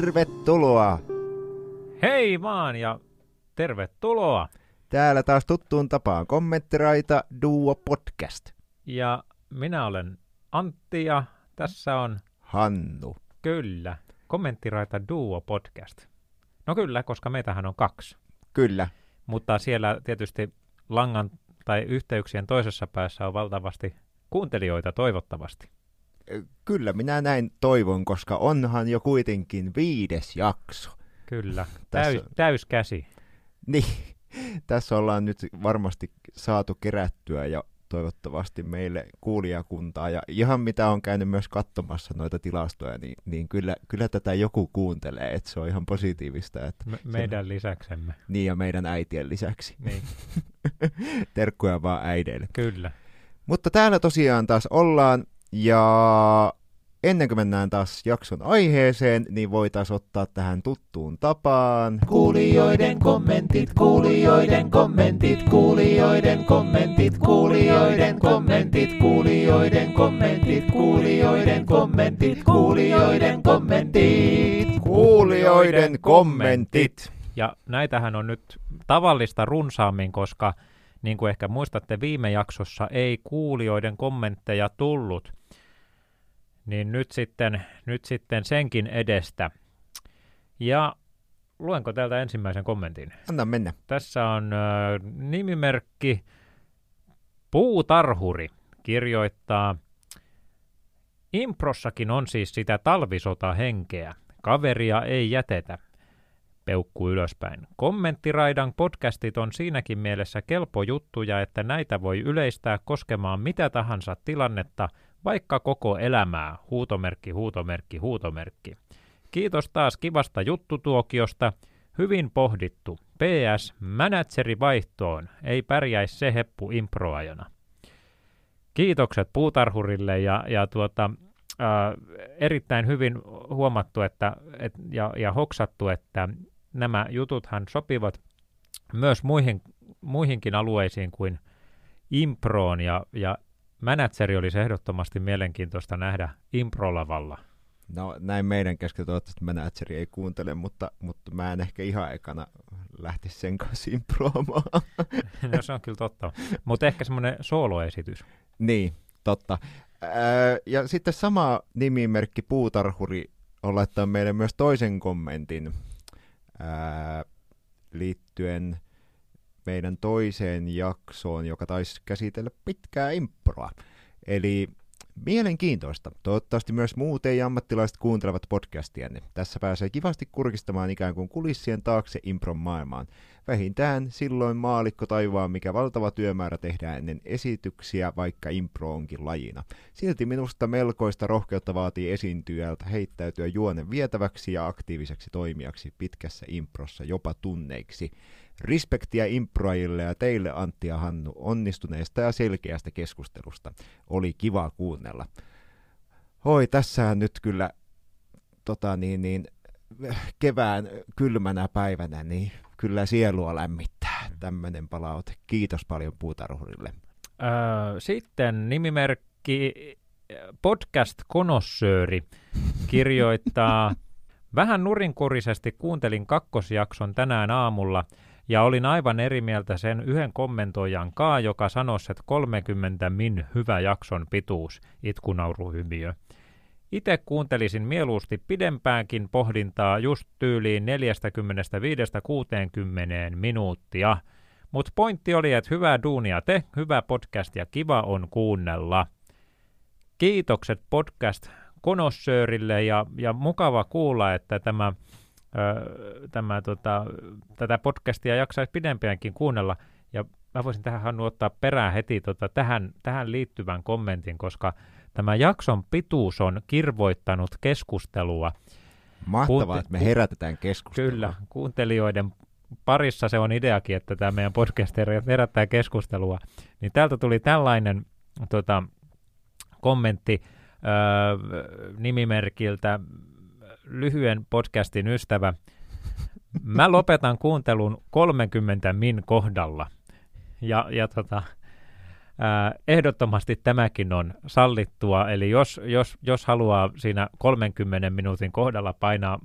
Tervetuloa! Hei vaan ja tervetuloa! Täällä taas tuttuun tapaan kommenttiraita Duo Podcast. Ja minä olen Antti ja tässä on Hannu. kyllä kommenttiraita Duo Podcast. No kyllä, koska meitähän on kaksi. Kyllä. Mutta siellä tietysti langan tai yhteyksien toisessa päässä on valtavasti kuuntelijoita toivottavasti. Kyllä, minä näin toivon, koska onhan jo kuitenkin viides jakso. Kyllä, täys, täys käsi. Niin, tässä ollaan nyt varmasti saatu kerättyä ja toivottavasti meille kuulijakuntaa. Ja ihan mitä on käynyt myös katsomassa noita tilastoja, niin, niin kyllä, kyllä tätä joku kuuntelee, että se on ihan positiivista. Että Me, meidän lisäksemme. niin ja meidän äitien lisäksi. Niin, Terkkuja vaan äideille. kyllä. Mutta täällä tosiaan taas ollaan, ja ennen kuin mennään taas jakson aiheeseen, niin voitaisiin ottaa tähän tuttuun tapaan. Kuulijoiden kommentit, kuulijoiden kommentit, kuulijoiden kommentit, kuulijoiden kommentit, kuulijoiden kommentit, kuulijoiden kommentit, kuulijoiden kommentit. Kuulijoiden kommentit. Ja näitähän on nyt tavallista runsaammin, koska niin kuin ehkä muistatte, viime jaksossa ei kuulijoiden kommentteja tullut. Niin nyt sitten, nyt sitten senkin edestä. Ja luenko täältä ensimmäisen kommentin? Anna mennä. Tässä on ö, nimimerkki Puutarhuri kirjoittaa. Improssakin on siis sitä talvisotahenkeä. Kaveria ei jätetä. Peukku ylöspäin. Kommenttiraidan podcastit on siinäkin mielessä kelpo juttuja, että näitä voi yleistää koskemaan mitä tahansa tilannetta, vaikka koko elämää. Huutomerkki, huutomerkki, huutomerkki. Kiitos taas kivasta juttutuokiosta. Hyvin pohdittu. PS, manageri vaihtoon. Ei pärjäisi se heppu improajana. Kiitokset puutarhurille ja, ja tuota, ää, erittäin hyvin huomattu että, et, ja, ja hoksattu, että nämä jututhan sopivat myös muihin, muihinkin alueisiin kuin improon ja, ja manageri olisi ehdottomasti mielenkiintoista nähdä improlavalla. No näin meidän kesken toivottavasti manageri ei kuuntele, mutta, mutta mä en ehkä ihan ekana lähtisi sen kanssa improamaan. no se on kyllä totta. Mutta ehkä semmoinen sooloesitys. Niin, totta. Ja sitten sama nimimerkki Puutarhuri on laittanut meille myös toisen kommentin ää, liittyen meidän toiseen jaksoon, joka taisi käsitellä pitkää improa. Eli mielenkiintoista. Toivottavasti myös muut ei-ammattilaiset kuuntelevat podcastianne. Tässä pääsee kivasti kurkistamaan ikään kuin kulissien taakse impron maailmaan. Vähintään silloin maalikko taivaan, mikä valtava työmäärä tehdään ennen esityksiä, vaikka impro onkin lajina. Silti minusta melkoista rohkeutta vaatii esiintyjältä heittäytyä juonen vietäväksi ja aktiiviseksi toimijaksi pitkässä improssa jopa tunneiksi. Respektiä improajille ja teille Antti ja Hannu onnistuneesta ja selkeästä keskustelusta. Oli kiva kuunnella. Hoi, tässähän nyt kyllä tota niin, niin, kevään kylmänä päivänä, niin kyllä sielua lämmittää tämmöinen palaute. Kiitos paljon puutarhurille. Öö, sitten nimimerkki podcast konossööri kirjoittaa, vähän nurinkurisesti kuuntelin kakkosjakson tänään aamulla ja olin aivan eri mieltä sen yhden kommentoijan kaa, joka sanoi, että 30 min hyvä jakson pituus, itkunauruhymiö. Itse kuuntelisin mieluusti pidempäänkin pohdintaa just tyyliin 45-60 minuuttia. Mutta pointti oli, että hyvää duunia te, hyvä podcast ja kiva on kuunnella. Kiitokset podcast konossöörille ja, ja mukava kuulla, että tämä, tämä tota, tätä podcastia jaksaisi pidempiänkin kuunnella. Ja mä voisin tähän Hannu ottaa perään heti tota, tähän, tähän liittyvän kommentin, koska tämä jakson pituus on kirvoittanut keskustelua. Mahtavaa, Kuunte- että me herätetään keskustelua. Kyllä, kuuntelijoiden parissa se on ideakin, että tämä meidän podcast her- herättää keskustelua. Niin täältä tuli tällainen tota, kommentti öö, nimimerkiltä lyhyen podcastin ystävä. Mä lopetan kuuntelun 30 min kohdalla. Ja, ja tota, ää, ehdottomasti tämäkin on sallittua, eli jos, jos, jos haluaa siinä 30 minuutin kohdalla painaa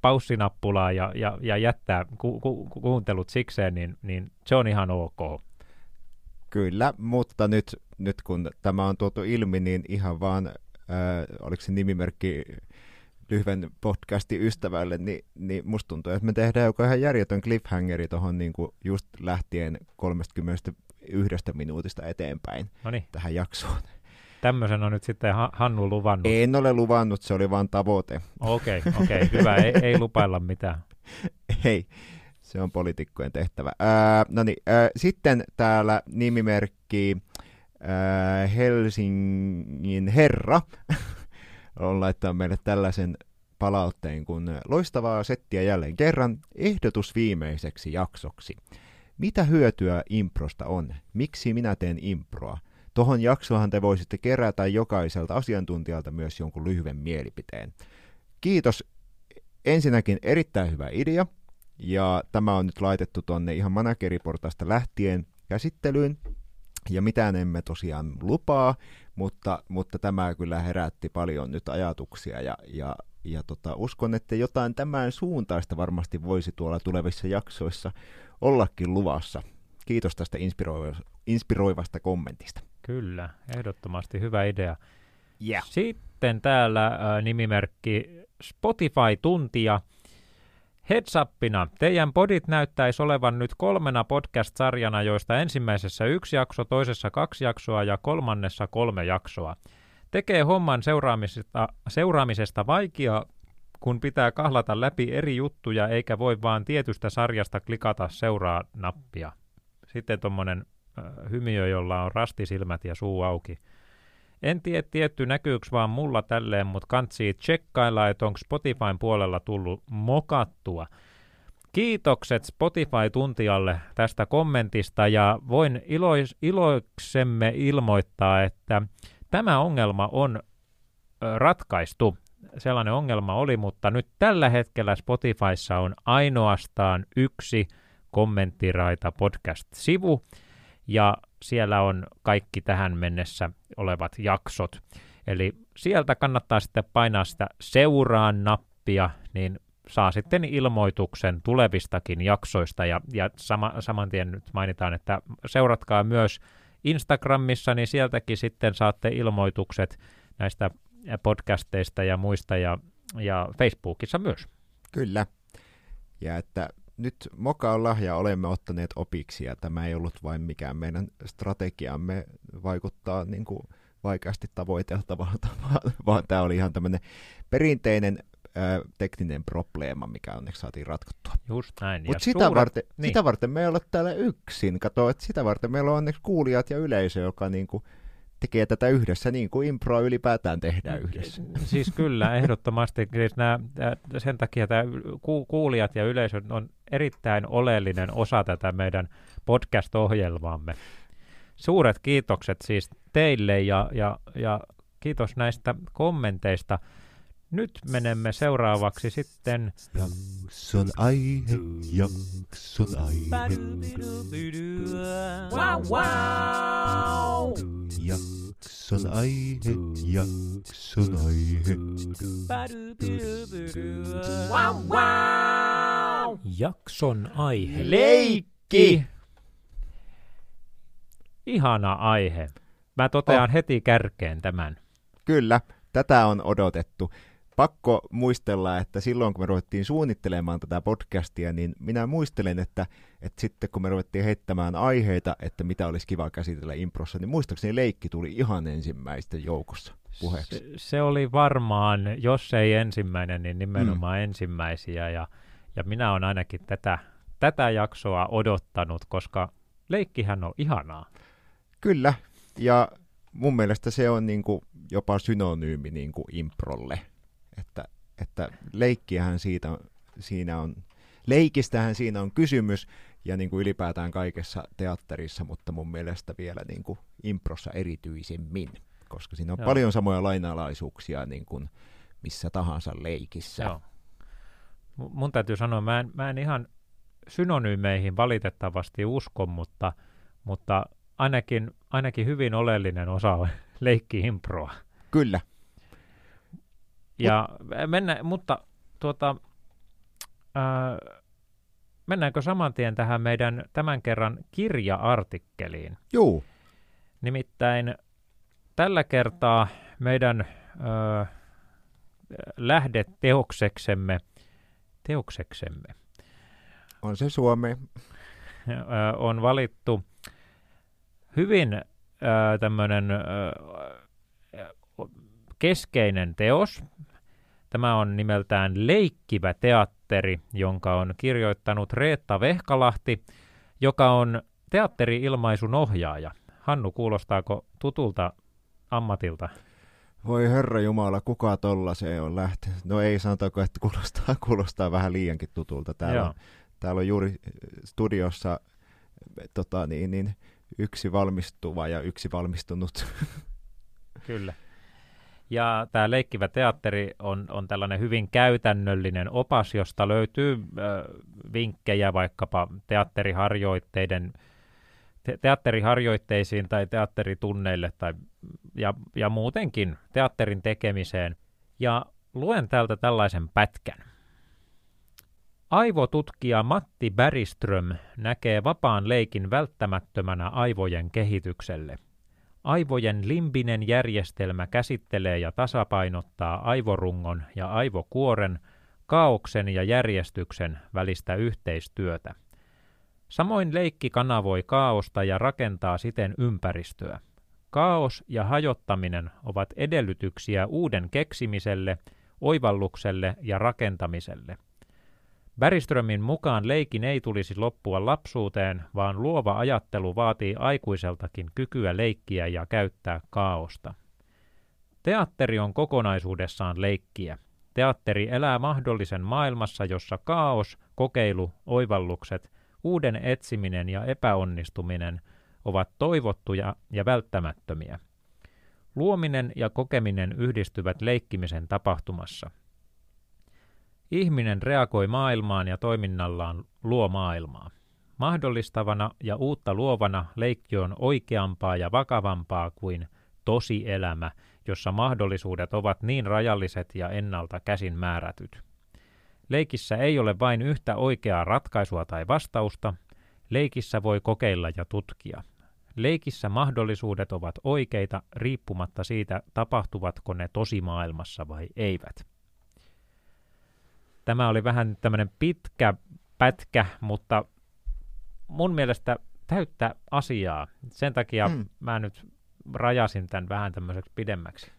paussinappulaa ja, ja, ja jättää ku, ku, kuuntelut sikseen, niin, niin se on ihan ok. Kyllä, mutta nyt, nyt kun tämä on tuotu ilmi, niin ihan vaan, äh, oliko se nimimerkki lyhyen podcastin ystävälle, niin, niin musta tuntuu, että me tehdään joku ihan järjetön cliffhangeri tuohon niin just lähtien 31 minuutista eteenpäin Noniin. tähän jaksoon. Tämmöisen on nyt sitten Hannu luvannut. En ole luvannut, se oli vain tavoite. Okei, okay, okei, okay, hyvä, ei, ei lupailla mitään. ei, se on poliitikkojen tehtävä. Ää, no niin, ää, sitten täällä nimimerkki ää, Helsingin herra on laittaa meille tällaisen palautteen kun loistavaa settiä jälleen kerran, ehdotus viimeiseksi jaksoksi. Mitä hyötyä improsta on? Miksi minä teen improa? Tohon jaksohan te voisitte kerätä jokaiselta asiantuntijalta myös jonkun lyhyen mielipiteen. Kiitos. Ensinnäkin erittäin hyvä idea, ja tämä on nyt laitettu tuonne ihan manageriportaista lähtien käsittelyyn, ja mitään emme tosiaan lupaa, mutta, mutta tämä kyllä herätti paljon nyt ajatuksia, ja, ja, ja tota, uskon, että jotain tämän suuntaista varmasti voisi tuolla tulevissa jaksoissa ollakin luvassa. Kiitos tästä inspiroivasta kommentista. Kyllä, ehdottomasti hyvä idea. Yeah. Sitten täällä äh, nimimerkki Spotify-tuntia. Heads upina, teidän podit näyttäisi olevan nyt kolmena podcast-sarjana, joista ensimmäisessä yksi jakso, toisessa kaksi jaksoa ja kolmannessa kolme jaksoa. Tekee homman seuraamisesta, seuraamisesta vaikeaa, kun pitää kahlata läpi eri juttuja, eikä voi vaan tietystä sarjasta klikata seuraa-nappia. Sitten tuommoinen äh, hymiö, jolla on rastisilmät ja suu auki. En tiedä tietty näkyykö vaan mulla tälleen, mutta kantsii tsekkailla, että onko Spotifyn puolella tullut mokattua. Kiitokset Spotify-tuntijalle tästä kommentista ja voin ilois, iloiksemme ilmoittaa, että tämä ongelma on ratkaistu. Sellainen ongelma oli, mutta nyt tällä hetkellä Spotifyssa on ainoastaan yksi kommenttiraita podcast-sivu, ja siellä on kaikki tähän mennessä olevat jaksot. Eli sieltä kannattaa sitten painaa sitä seuraan nappia, niin saa sitten ilmoituksen tulevistakin jaksoista. Ja, ja sama, saman tien nyt mainitaan, että seuratkaa myös Instagramissa, niin sieltäkin sitten saatte ilmoitukset näistä podcasteista ja muista ja, ja Facebookissa myös. Kyllä. Ja että nyt Moka on lahja, olemme ottaneet opiksi ja tämä ei ollut vain mikään meidän strategiamme vaikuttaa niin kuin vaikeasti tavoiteltavalta, vaan, vaan tämä oli ihan tämmöinen perinteinen ö, tekninen probleema, mikä onneksi saatiin ratkottua. Just näin. Mutta sitä, suuret... varten, niin. sitä varten me ei olla täällä yksin. Kato, että sitä varten meillä on onneksi kuulijat ja yleisö, joka niin kuin tekee tätä yhdessä, niin kuin improa ylipäätään tehdään yhdessä. Siis kyllä, ehdottomasti. Siis nämä, sen takia tämä ku, kuulijat ja yleisö on erittäin oleellinen osa tätä meidän podcast-ohjelmaamme. Suuret kiitokset siis teille ja, ja, ja kiitos näistä kommenteista. Nyt menemme seuraavaksi sitten... Jakson aihe, jakson aihe. Wow, wow! Jakson aihe, jakson aihe. Wow, wow! Jakson aihe. Leikki! Ihana aihe. Mä totean oh. heti kärkeen tämän. Kyllä, tätä on odotettu pakko muistella, että silloin kun me ruvettiin suunnittelemaan tätä podcastia, niin minä muistelen, että, että sitten kun me ruvettiin heittämään aiheita, että mitä olisi kiva käsitellä improssa, niin muistaakseni leikki tuli ihan ensimmäisten joukossa puheeksi. Se, se oli varmaan, jos ei ensimmäinen, niin nimenomaan mm. ensimmäisiä, ja, ja minä olen ainakin tätä, tätä jaksoa odottanut, koska leikkihän on ihanaa. Kyllä, ja mun mielestä se on niin kuin jopa synonyymi niin kuin improlle että, että leikkiähän siitä, siinä on, leikistähän siinä on kysymys, ja niin kuin ylipäätään kaikessa teatterissa, mutta mun mielestä vielä niin kuin improssa erityisemmin, koska siinä on Joo. paljon samoja lainalaisuuksia niin kuin missä tahansa leikissä. Joo. Mun täytyy sanoa, mä en, mä en ihan synonyymeihin valitettavasti usko, mutta, mutta ainakin ainakin hyvin oleellinen osa leikki-improa. Kyllä. Ja mennä, mutta tuota, ää, mennäänkö saman tien tähän meidän tämän kerran kirja-artikkeliin? Juu. Nimittäin tällä kertaa meidän ö, lähdeteokseksemme, teokseksemme, On se Suomi. ö, on valittu hyvin tämmöinen keskeinen teos. Tämä on nimeltään Leikkivä teatteri, jonka on kirjoittanut Reetta Vehkalahti, joka on teatteri-ilmaisun ohjaaja. Hannu, kuulostaako tutulta ammatilta? Voi herra Jumala, kuka tolla se on lähtenyt? No ei sanotaanko, että kuulostaa, kuulostaa vähän liiankin tutulta. Täällä, Joo. on, täällä on juuri studiossa tota, niin, niin, yksi valmistuva ja yksi valmistunut. Kyllä. Ja tämä Leikkivä teatteri on, on tällainen hyvin käytännöllinen opas, josta löytyy äh, vinkkejä vaikkapa teatteriharjoitteiden, te- teatteriharjoitteisiin tai teatteritunneille tai, ja, ja muutenkin teatterin tekemiseen. Ja luen täältä tällaisen pätkän. Aivotutkija Matti Bäriström näkee vapaan leikin välttämättömänä aivojen kehitykselle – Aivojen limbinen järjestelmä käsittelee ja tasapainottaa aivorungon ja aivokuoren, kaauksen ja järjestyksen välistä yhteistyötä. Samoin leikki kanavoi kaaosta ja rakentaa siten ympäristöä. Kaos ja hajottaminen ovat edellytyksiä uuden keksimiselle, oivallukselle ja rakentamiselle. Bäriströmin mukaan leikin ei tulisi loppua lapsuuteen, vaan luova ajattelu vaatii aikuiseltakin kykyä leikkiä ja käyttää kaaosta. Teatteri on kokonaisuudessaan leikkiä. Teatteri elää mahdollisen maailmassa, jossa kaos, kokeilu, oivallukset, uuden etsiminen ja epäonnistuminen ovat toivottuja ja välttämättömiä. Luominen ja kokeminen yhdistyvät leikkimisen tapahtumassa. Ihminen reagoi maailmaan ja toiminnallaan luo maailmaa. Mahdollistavana ja uutta luovana leikki on oikeampaa ja vakavampaa kuin tosi elämä, jossa mahdollisuudet ovat niin rajalliset ja ennalta käsin määrätyt. Leikissä ei ole vain yhtä oikeaa ratkaisua tai vastausta, leikissä voi kokeilla ja tutkia. Leikissä mahdollisuudet ovat oikeita riippumatta siitä, tapahtuvatko ne tosimaailmassa vai eivät. Tämä oli vähän tämmöinen pitkä pätkä, mutta mun mielestä täyttä asiaa. Sen takia Mm. mä nyt rajasin tämän vähän tämmöiseksi pidemmäksi.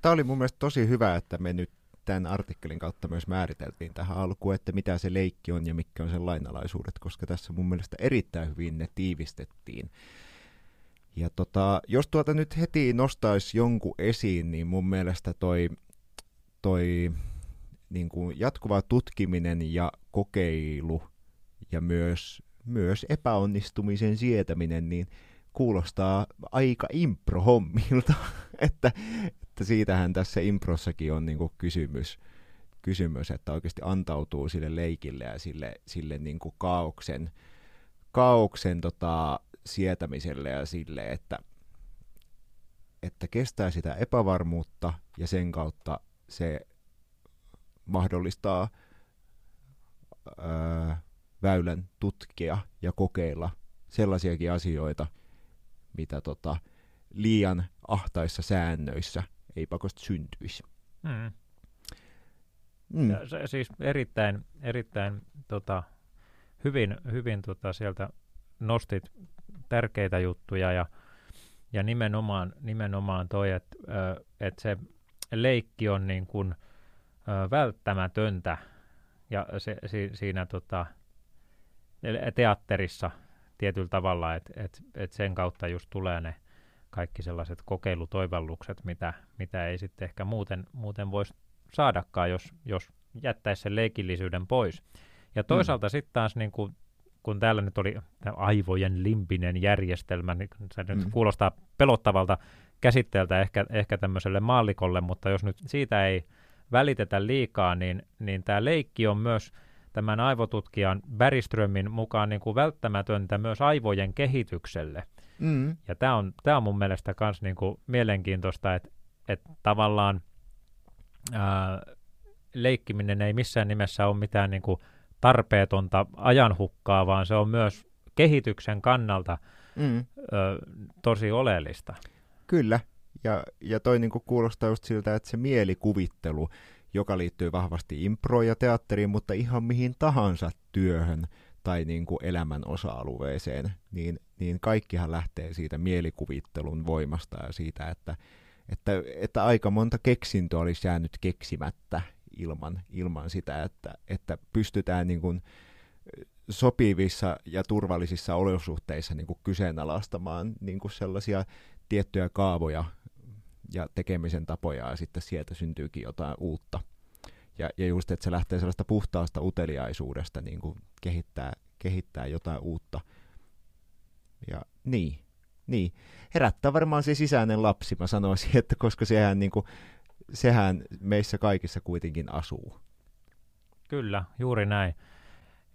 Tämä oli mun mielestä tosi hyvä, että me nyt tämän artikkelin kautta myös määriteltiin tähän alkuun, että mitä se leikki on ja mitkä on sen lainalaisuudet, koska tässä mun mielestä erittäin hyvin ne tiivistettiin. Ja tota, jos tuota nyt heti nostaisi jonkun esiin, niin mun mielestä toi, toi niin kuin jatkuva tutkiminen ja kokeilu ja myös, myös epäonnistumisen sietäminen, niin kuulostaa aika improhommilta, että, että siitähän tässä improssakin on niin kuin kysymys, kysymys, että oikeasti antautuu sille leikille ja sille, sille niin kuin kaauksen, kaauksen tota, sietämiselle ja sille, että, että kestää sitä epävarmuutta ja sen kautta se mahdollistaa ää, väylän tutkia ja kokeilla sellaisiakin asioita, mitä tota, liian ahtaissa säännöissä ei pakosti syntyisi. Mm. Mm. Ja se, siis erittäin, erittäin tota, hyvin, hyvin tota, sieltä nostit tärkeitä juttuja ja, ja nimenomaan, nimenomaan toi, että et se leikki on niin kuin, ö, välttämätöntä ja se, si, siinä tota, teatterissa tietyllä tavalla, että et, et sen kautta just tulee ne kaikki sellaiset kokeilutoivallukset, mitä, mitä ei sitten ehkä muuten, muuten voisi saadakaan, jos, jos jättäisi sen leikillisyyden pois. Ja toisaalta mm. sitten taas, niin kun, kun täällä nyt oli aivojen limpinen järjestelmä, niin se mm. nyt kuulostaa pelottavalta käsitteeltä ehkä, ehkä tämmöiselle maallikolle, mutta jos nyt siitä ei välitetä liikaa, niin, niin tämä leikki on myös tämän aivotutkijan Bäriströmin mukaan niin kuin välttämätöntä myös aivojen kehitykselle – Mm. Ja tämä on, tää on mun mielestä myös niinku mielenkiintoista, että et tavallaan ää, leikkiminen ei missään nimessä ole mitään niinku tarpeetonta ajanhukkaa, vaan se on myös kehityksen kannalta Mm. ö, tosi oleellista. Kyllä, ja, ja toi niinku kuulostaa just siltä, että se mielikuvittelu, joka liittyy vahvasti improon ja teatteriin, mutta ihan mihin tahansa työhön tai niinku elämän osa-alueeseen, niin, niin kaikkihan lähtee siitä mielikuvittelun voimasta ja siitä, että, että, että aika monta keksintöä olisi jäänyt keksimättä ilman, ilman sitä, että, että pystytään niin kuin sopivissa ja turvallisissa olosuhteissa niin kuin kyseenalaistamaan niin kuin sellaisia tiettyjä kaavoja ja tekemisen tapoja, ja sitten sieltä syntyykin jotain uutta. Ja, ja just, että se lähtee sellaista puhtaasta uteliaisuudesta niin kuin kehittää, kehittää jotain uutta. Ja niin, niin. Herättää varmaan se sisäinen lapsi, mä sanoisin, että koska sehän, niin kuin, sehän meissä kaikissa kuitenkin asuu. Kyllä, juuri näin.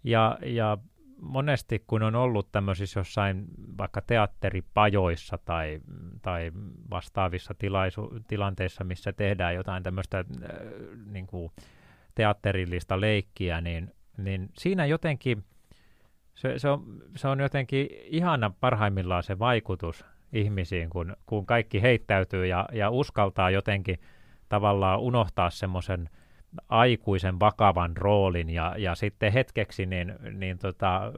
Ja, ja monesti kun on ollut tämmöisissä jossain vaikka teatteripajoissa tai, tai vastaavissa tilaisu, tilanteissa, missä tehdään jotain tämmöistä äh, niin kuin teatterillista leikkiä, niin, niin siinä jotenkin se, se, on, se on jotenkin ihana parhaimmillaan se vaikutus ihmisiin, kun, kun kaikki heittäytyy ja, ja uskaltaa jotenkin tavallaan unohtaa semmoisen aikuisen vakavan roolin ja, ja sitten hetkeksi niin, niin tota,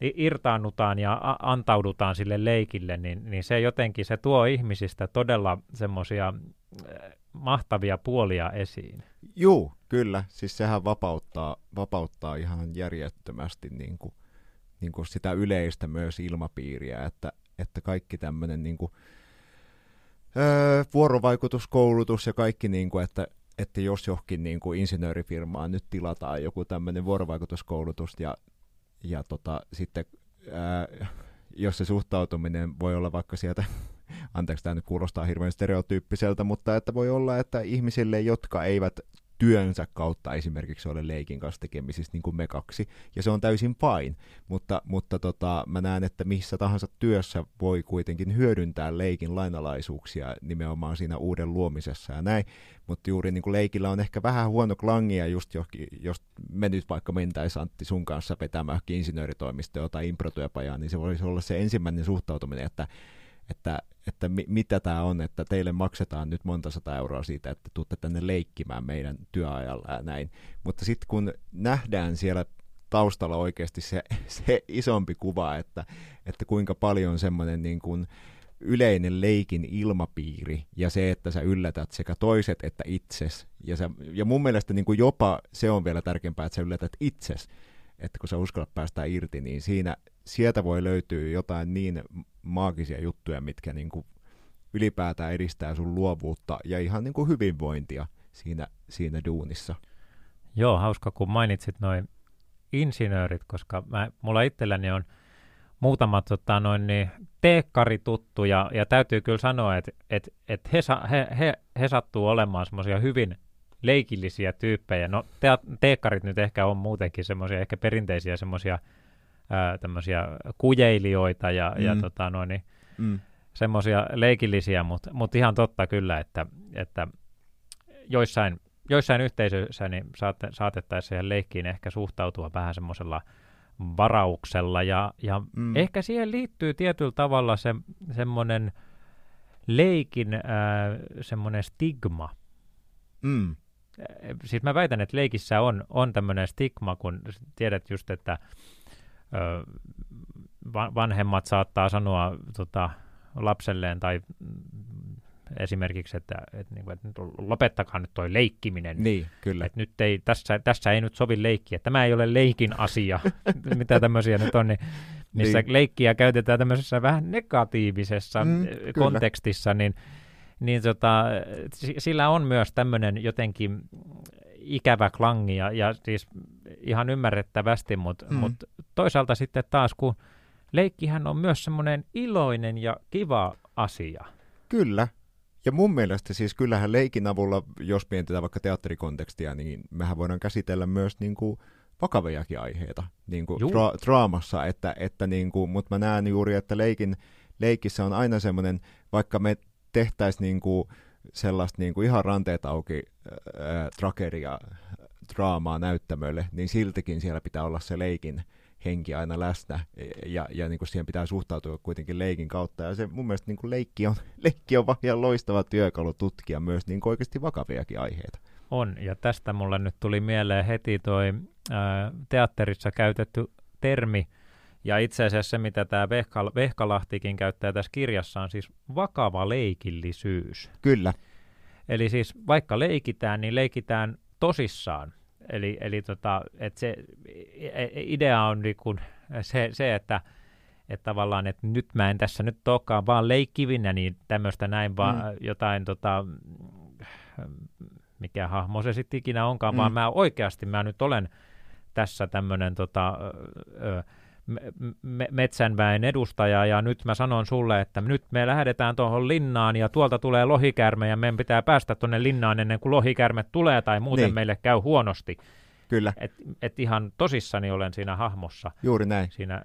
irtaannutaan ja a- antaudutaan sille leikille, niin, niin se jotenkin se tuo ihmisistä todella semmoisia mahtavia puolia esiin. Juu, kyllä. Siis sehän vapauttaa, vapauttaa ihan järjettömästi niin kuin, niin kuin sitä yleistä myös ilmapiiriä, että, että kaikki tämmöinen niin kuin, öö, vuorovaikutuskoulutus ja kaikki, niin kuin, että, että jos johonkin niin kuin insinöörifirmaan nyt tilataan joku tämmöinen vuorovaikutuskoulutus ja, ja tota, sitten ää, jos se suhtautuminen voi olla vaikka sieltä, anteeksi tämä nyt kuulostaa hirveän stereotyyppiseltä, mutta että voi olla, että ihmisille, jotka eivät työnsä kautta esimerkiksi ole leikin kanssa tekemisissä niin kuin me kaksi, ja se on täysin fine, mutta, mutta tota, mä näen, että missä tahansa työssä voi kuitenkin hyödyntää leikin lainalaisuuksia nimenomaan siinä uuden luomisessa ja näin, mutta juuri niin kuin leikillä on ehkä vähän huono klangia, just johonkin, jos me nyt vaikka mentäisiin Antti sun kanssa vetämään insinööritoimistoa tai improtyöpajaa, niin se voisi olla se ensimmäinen suhtautuminen, että että, että mi, mitä tämä on, että teille maksetaan nyt monta sata euroa siitä, että tuutte tänne leikkimään meidän työajalla ja näin. Mutta sitten kun nähdään siellä taustalla oikeasti se, se isompi kuva, että, että kuinka paljon semmoinen niin kuin yleinen leikin ilmapiiri ja se, että sä yllätät sekä toiset että itses. Ja, sä, ja mun mielestä niin kuin jopa se on vielä tärkeämpää, että sä yllätät itses. Että kun sä uskallat päästä irti, niin siinä, sieltä voi löytyä jotain niin maagisia juttuja, mitkä niin kuin ylipäätään edistää sun luovuutta ja ihan niin kuin hyvinvointia siinä, siinä duunissa. Joo, hauska kun mainitsit noin insinöörit, koska mä, mulla itselläni on muutama tota, noin, niin, teekkarituttu, ja, ja täytyy kyllä sanoa, että et, et he, he, he, he sattuu olemaan semmoisia hyvin leikillisiä tyyppejä. No, te, teekkarit nyt ehkä on muutenkin semmoisia ehkä perinteisiä semmoisia tämmöisiä kujeilijoita ja, mm. ja tota, noin, niin, mm. semmoisia leikillisiä, mutta mut ihan totta kyllä, että, että joissain, joissain yhteisöissä niin saate, saatettaisiin siihen leikkiin ehkä suhtautua vähän semmoisella varauksella ja, ja mm. ehkä siihen liittyy tietyllä tavalla se, semmoinen leikin äh, semmoinen stigma. Mm. Siis mä väitän, että leikissä on, on tämmöinen stigma, kun tiedät just, että vanhemmat saattaa sanoa tota, lapselleen tai esimerkiksi, että, että, niin kuin, että lopettakaa nyt toi leikkiminen. Niin, kyllä. Että nyt ei, tässä, tässä ei nyt sovi leikkiä. Tämä ei ole leikin asia, mitä tämmöisiä nyt on, niin, missä niin. leikkiä käytetään tämmöisessä vähän negatiivisessa mm, kontekstissa, niin, niin tota, sillä on myös tämmöinen jotenkin ikävä klangi ja, ja siis ihan ymmärrettävästi, mutta mm. mut toisaalta sitten taas, kun leikkihän on myös semmoinen iloinen ja kiva asia. Kyllä. Ja mun mielestä siis kyllähän leikin avulla, jos mietitään vaikka teatterikontekstia, niin mehän voidaan käsitellä myös niin kuin vakaviakin aiheita niin kuin tra- draamassa, että, että niin kuin, mutta mä näen juuri, että leikin, leikissä on aina semmoinen, vaikka me tehtäisiin niinku sellaista niinku ihan ranteet auki ää, trageria draamaa näyttämölle, niin siltikin siellä pitää olla se leikin henki aina läsnä, ja, ja niin kuin siihen pitää suhtautua kuitenkin leikin kautta, ja se mun mielestä niin kuin leikki, on, leikki on ihan loistava työkalu tutkia myös niin kuin oikeasti vakaviakin aiheita. On, ja tästä mulle nyt tuli mieleen heti toi ää, teatterissa käytetty termi, ja itse asiassa se, mitä tämä Vehkal- Vehkalahtikin käyttää tässä kirjassa, on siis vakava leikillisyys. Kyllä, Eli siis vaikka leikitään, niin leikitään tosissaan. Eli, eli tota, et se e- e- idea on niin kun se, se, että että tavallaan, että nyt mä en tässä nyt olekaan vaan leikkivinä, niin tämmöistä näin, vaan Mm. jotain, tota, mikä hahmo se sitten ikinä onkaan, Mm. vaan mä oikeasti mä nyt olen tässä tämmöinen tota, ö, me- metsänväen edustaja, ja nyt mä sanon sulle, että nyt me lähdetään tuohon linnaan, ja tuolta tulee lohikärme, ja meidän pitää päästä tuonne linnaan ennen kuin lohikärme tulee, tai muuten Niin. meille käy huonosti. kyllä, Et, et ihan tosissani olen siinä hahmossa, juuri näin. siinä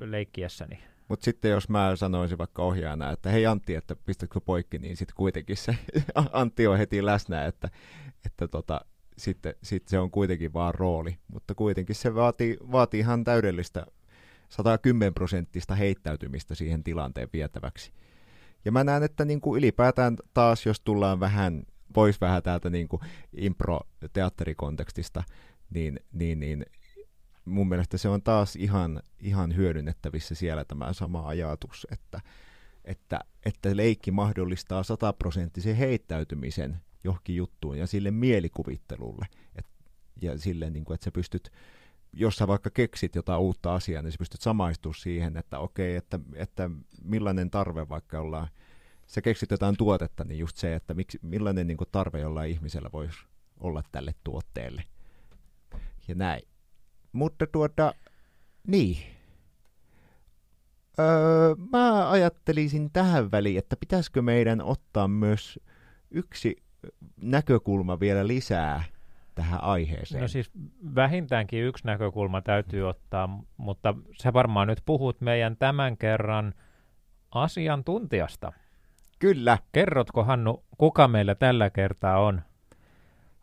leikkiessäni. Mutta sitten jos mä sanoisin vaikka ohjaajana, että hei Antti, että pistätkö poikki, niin sitten kuitenkin se Antti on heti läsnä, että, että tota, sitten sit se on kuitenkin vaan rooli. Mutta kuitenkin se vaatii, vaatii ihan täydellistä 110 prosenttista heittäytymistä siihen tilanteen vietäväksi. Ja mä näen, että niin kuin ylipäätään taas, jos tullaan vähän pois vähän täältä niin kuin impro-teatterikontekstista, niin, niin, niin mun mielestä se on taas ihan, ihan hyödynnettävissä siellä tämä sama ajatus, että, että, että leikki mahdollistaa sataprosenttisen heittäytymisen johonkin juttuun ja sille mielikuvittelulle. Et, ja sille, niin kuin, että sä pystyt, jos sä vaikka keksit jotain uutta asiaa, niin sä pystyt samaistumaan siihen, että okei, että, että millainen tarve vaikka ollaan, sä keksit jotain tuotetta, niin just se, että miksi, millainen niin tarve jollain ihmisellä voisi olla tälle tuotteelle. Ja näin. Mutta tuota, niin. Öö, mä ajattelisin tähän väliin, että pitäisikö meidän ottaa myös yksi näkökulma vielä lisää tähän aiheeseen. No siis vähintäänkin yksi näkökulma täytyy ottaa, mutta sä varmaan nyt puhut meidän tämän kerran asiantuntijasta. Kyllä, Kerrotko Hannu, kuka meillä tällä kertaa on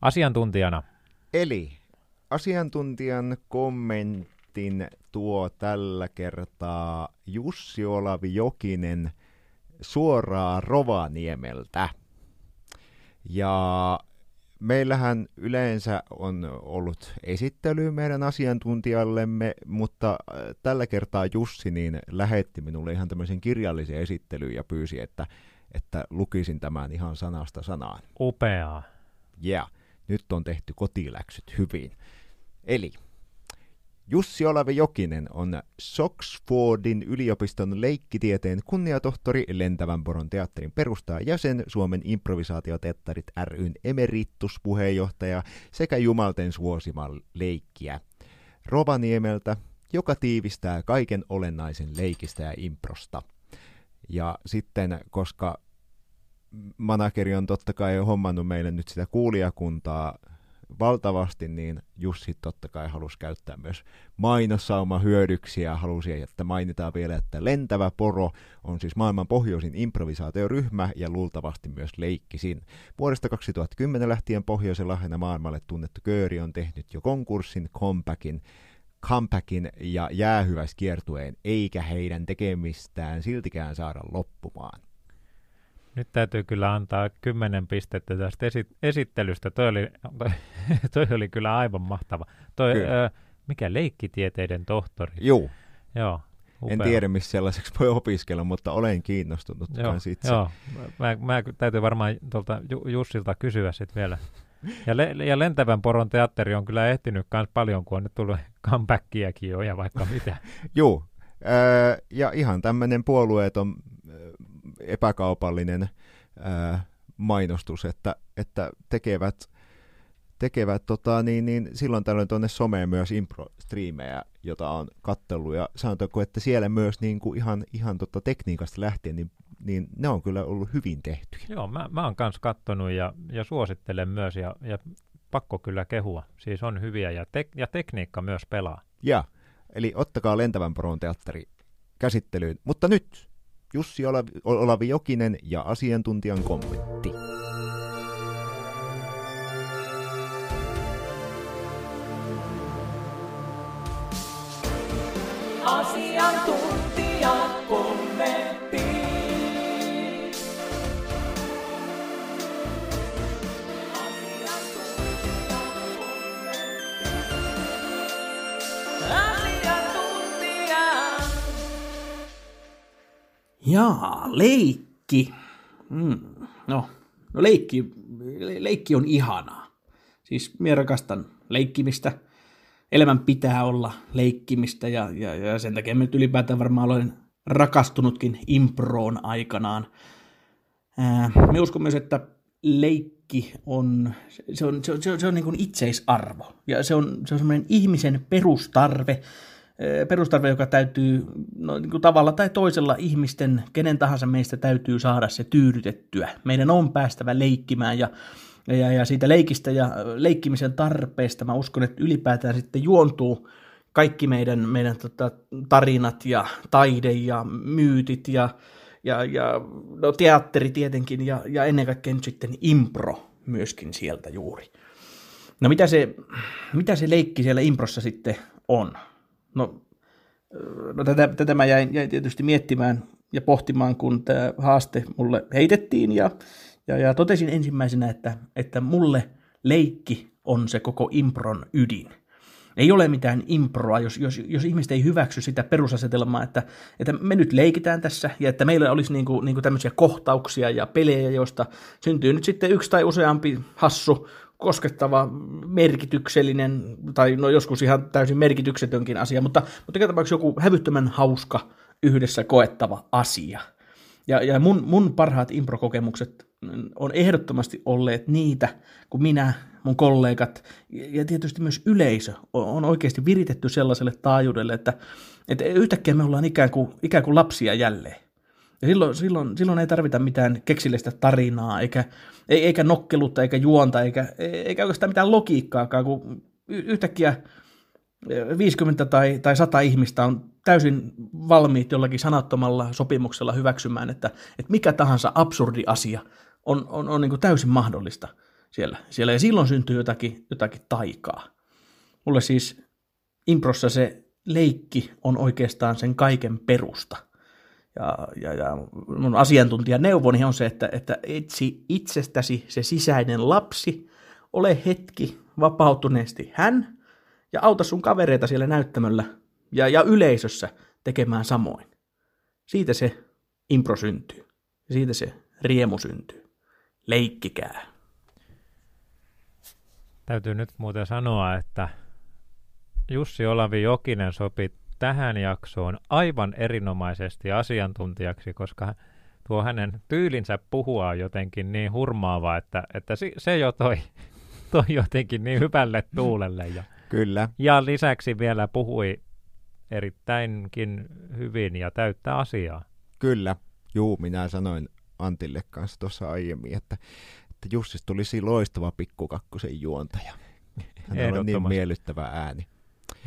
asiantuntijana? eli asiantuntijan kommentin tuo tällä kertaa Jussi Olavi Jokinen suoraan Rovaniemeltä. Ja meillähän yleensä on ollut esittely meidän asiantuntijallemme, mutta äh, tällä kertaa Jussi niin lähetti minulle ihan tämmöisen kirjallisen esittelyn ja pyysi, että, että lukisin tämän ihan sanasta sanaan. Upeaa. Yeah, nyt on tehty kotiläksyt hyvin. Eli Jussi Olavi Jokinen on Soxfordin yliopiston leikkitieteen kunniatohtori, Lentävän poron teatterin perustaja jäsen, Suomen improvisaatioteatterit ryn emerituspuheenjohtaja sekä Jumalten suosima leikkiä Rovaniemeltä, joka tiivistää kaiken olennaisen leikistä ja improsta. Ja sitten, koska manageri on totta kai hommannut meille nyt sitä kuulijakuntaa valtavasti, niin Jussi totta kai halusi käyttää myös mainossauma hyödyksi ja halusi, että mainitaan vielä, että Lentävä poro on siis maailman pohjoisin improvisaatioryhmä ja luultavasti myös leikkisin. Vuodesta 2010 lähtien pohjoisen lahjana maailmalle tunnettu Kööri on tehnyt jo konkurssin, comebackin, comebackin ja jäähyväiskiertueen, eikä heidän tekemistään siltikään saada loppumaan. Nyt täytyy kyllä antaa kymmenen pistettä tästä esi- esittelystä. Toi oli, toi, oli kyllä aivan mahtava. Toi, Kyllä. ö, mikä leikkitieteiden tohtori? Juu, Joo. en upea. tiedä missä sellaiseksi voi opiskella, mutta olen kiinnostunut Joo, itse. joo. Mä, mä täytyy varmaan tuolta Ju- Jussilta kysyä sitten vielä. Ja, le- ja Lentävän poron teatteri on kyllä ehtinyt myös paljon, kun on nyt tullut comebackiakin jo ja vaikka mitä. Öö, ja ihan tämmöinen puolueeton epäkaupallinen öö, mainostus, että, että tekevät, tekevät tota, niin, niin silloin tällöin tuonne someen myös impro-striimejä, jota on kattellut, ja sanotaanko, että siellä myös niin kuin ihan, ihan tota tekniikasta lähtien, niin, niin ne on kyllä ollut hyvin tehtyjä. Joo, mä, mä oon kans kattonut ja, ja suosittelen myös ja, ja pakko kyllä kehua. Siis on hyviä ja, tek- ja tekniikka myös pelaa. Ja, eli ottakaa Lentävän poron teatteri käsittelyyn. Mutta nyt Jussi Olavi, Olavi Jokinen ja asiantuntijan kommentti. Asiantuntija Jaa, leikki. Mm. No, no leikki, le- leikki on ihanaa. Siis minä rakastan leikkimistä. Elämän pitää olla leikkimistä ja, ja, ja sen takia nyt ylipäätään varmaan olen rakastunutkin improon aikanaan. Minä uskon myös, että leikki on, se on, se on, se on, se on niin kuin itseisarvo. Ja se on, se on semmoinen ihmisen perustarve, perustarve, joka täytyy no, niin kuin tavalla tai toisella ihmisten, kenen tahansa meistä täytyy saada se tyydytettyä. Meidän on päästävä leikkimään ja, ja, ja siitä leikistä ja leikkimisen tarpeesta mä uskon, että ylipäätään sitten juontuu kaikki meidän, meidän tota, tarinat ja taide ja myytit ja, ja, ja no, teatteri tietenkin ja, ja ennen kaikkea nyt sitten impro myöskin sieltä juuri. No mitä se, mitä se leikki siellä improssa sitten on? No, no tätä, tätä mä jäin, jäin tietysti miettimään ja pohtimaan, kun tämä haaste mulle heitettiin ja, ja, ja totesin ensimmäisenä, että, että mulle leikki on se koko impron ydin. Ei ole mitään improa, jos, jos, jos ihmiset ei hyväksy sitä perusasetelmaa, että, että me nyt leikitään tässä ja että meillä olisi niinku, niinku tämmöisiä kohtauksia ja pelejä, joista syntyy nyt sitten yksi tai useampi hassu, koskettava, merkityksellinen, tai no joskus ihan täysin merkityksetönkin asia, mutta, mutta joka tapauksessa joku hävyttömän hauska, yhdessä koettava asia. Ja, ja mun, mun parhaat improkokemukset on ehdottomasti olleet niitä, kun minä, mun kollegat ja tietysti myös yleisö on, on oikeasti viritetty sellaiselle taajuudelle, että, että yhtäkkiä me ollaan ikään kuin, ikään kuin lapsia jälleen. Ja silloin, silloin, silloin ei tarvita mitään keksillistä tarinaa, eikä, ei- eikä nokkelutta, eikä juonta, eikä, eikä oikeastaan mitään logiikkaakaan, kun yhtäkkiä 50 tai, tai 100 ihmistä on täysin valmiit jollakin sanattomalla sopimuksella hyväksymään, että, että mikä tahansa absurdi asia on, on, on niin täysin mahdollista siellä, siellä. Ja silloin syntyy jotakin, jotakin taikaa. Mulle siis improssa se leikki on oikeastaan sen kaiken perusta. Ja, ja, ja mun asiantuntijan neuvoni on se, että, että etsi itsestäsi se sisäinen lapsi, ole hetki vapautuneesti hän, ja auta sun kavereita siellä näyttämöllä ja, ja yleisössä tekemään samoin. Siitä se impro syntyy. Siitä se riemu syntyy. Leikkikää. Täytyy nyt muuten sanoa, että Jussi Olavi Jokinen sopi tähän jaksoon aivan erinomaisesti asiantuntijaksi, koska tuo hänen tyylinsä puhua on jotenkin niin hurmaava, että, että se jo toi, toi jotenkin niin hyvälle tuulelle. Ja, Kyllä, ja lisäksi vielä puhui erittäinkin hyvin ja täyttä asiaa. kyllä. Juu, minä sanoin Antille kanssa tuossa aiemmin, että, että Jussis tulisi loistava pikkukakkosen juontaja. Hänellä on niin miellyttävä ääni.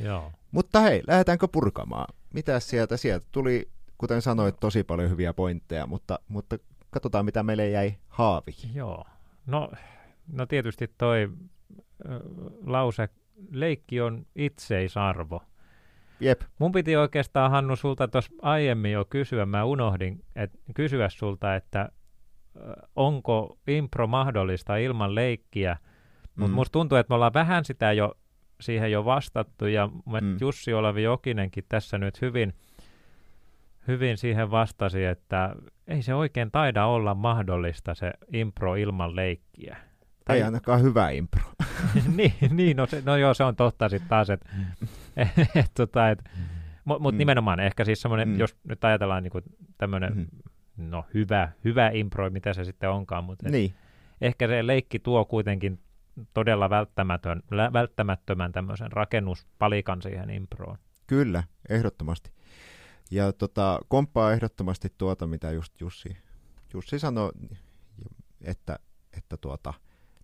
Joo. Mutta hei, lähdetäänkö purkamaan? Mitä sieltä? Sieltä tuli, kuten sanoit, tosi paljon hyviä pointteja, mutta, mutta katsotaan, mitä meille jäi haaviin. Joo. No, no tietysti toi lause, leikki on itseisarvo. Jep, Mun piti oikeastaan, Hannu, sulta tuossa aiemmin jo kysyä, mä unohdin et, kysyä sulta, että onko impro mahdollista ilman leikkiä, mutta mm. musta tuntuu, että me ollaan vähän sitä jo siihen jo vastattu, ja Mm. mm. Jussi Olavi Jokinenkin tässä nyt hyvin, hyvin siihen vastasi, että ei se oikein taida olla mahdollista se impro ilman leikkiä. ei ainakaan hyvä impro. niin, niin no, se, no joo, se on totta sitten taas, että et, tota, et, mutta mut Mm. nimenomaan ehkä siis semmoinen, Mm. mm. jos nyt ajatellaan niinku tämmöinen, mm. no hyvä, hyvä impro, mitä se sitten onkaan, mutta Niin, ehkä se leikki tuo kuitenkin todella välttämätön, välttämättömän tämmöisen rakennuspalikan siihen improon. kyllä, ehdottomasti. Ja tota, komppaa ehdottomasti tuota, mitä just Jussi, Jussi sanoi, että, että tuota,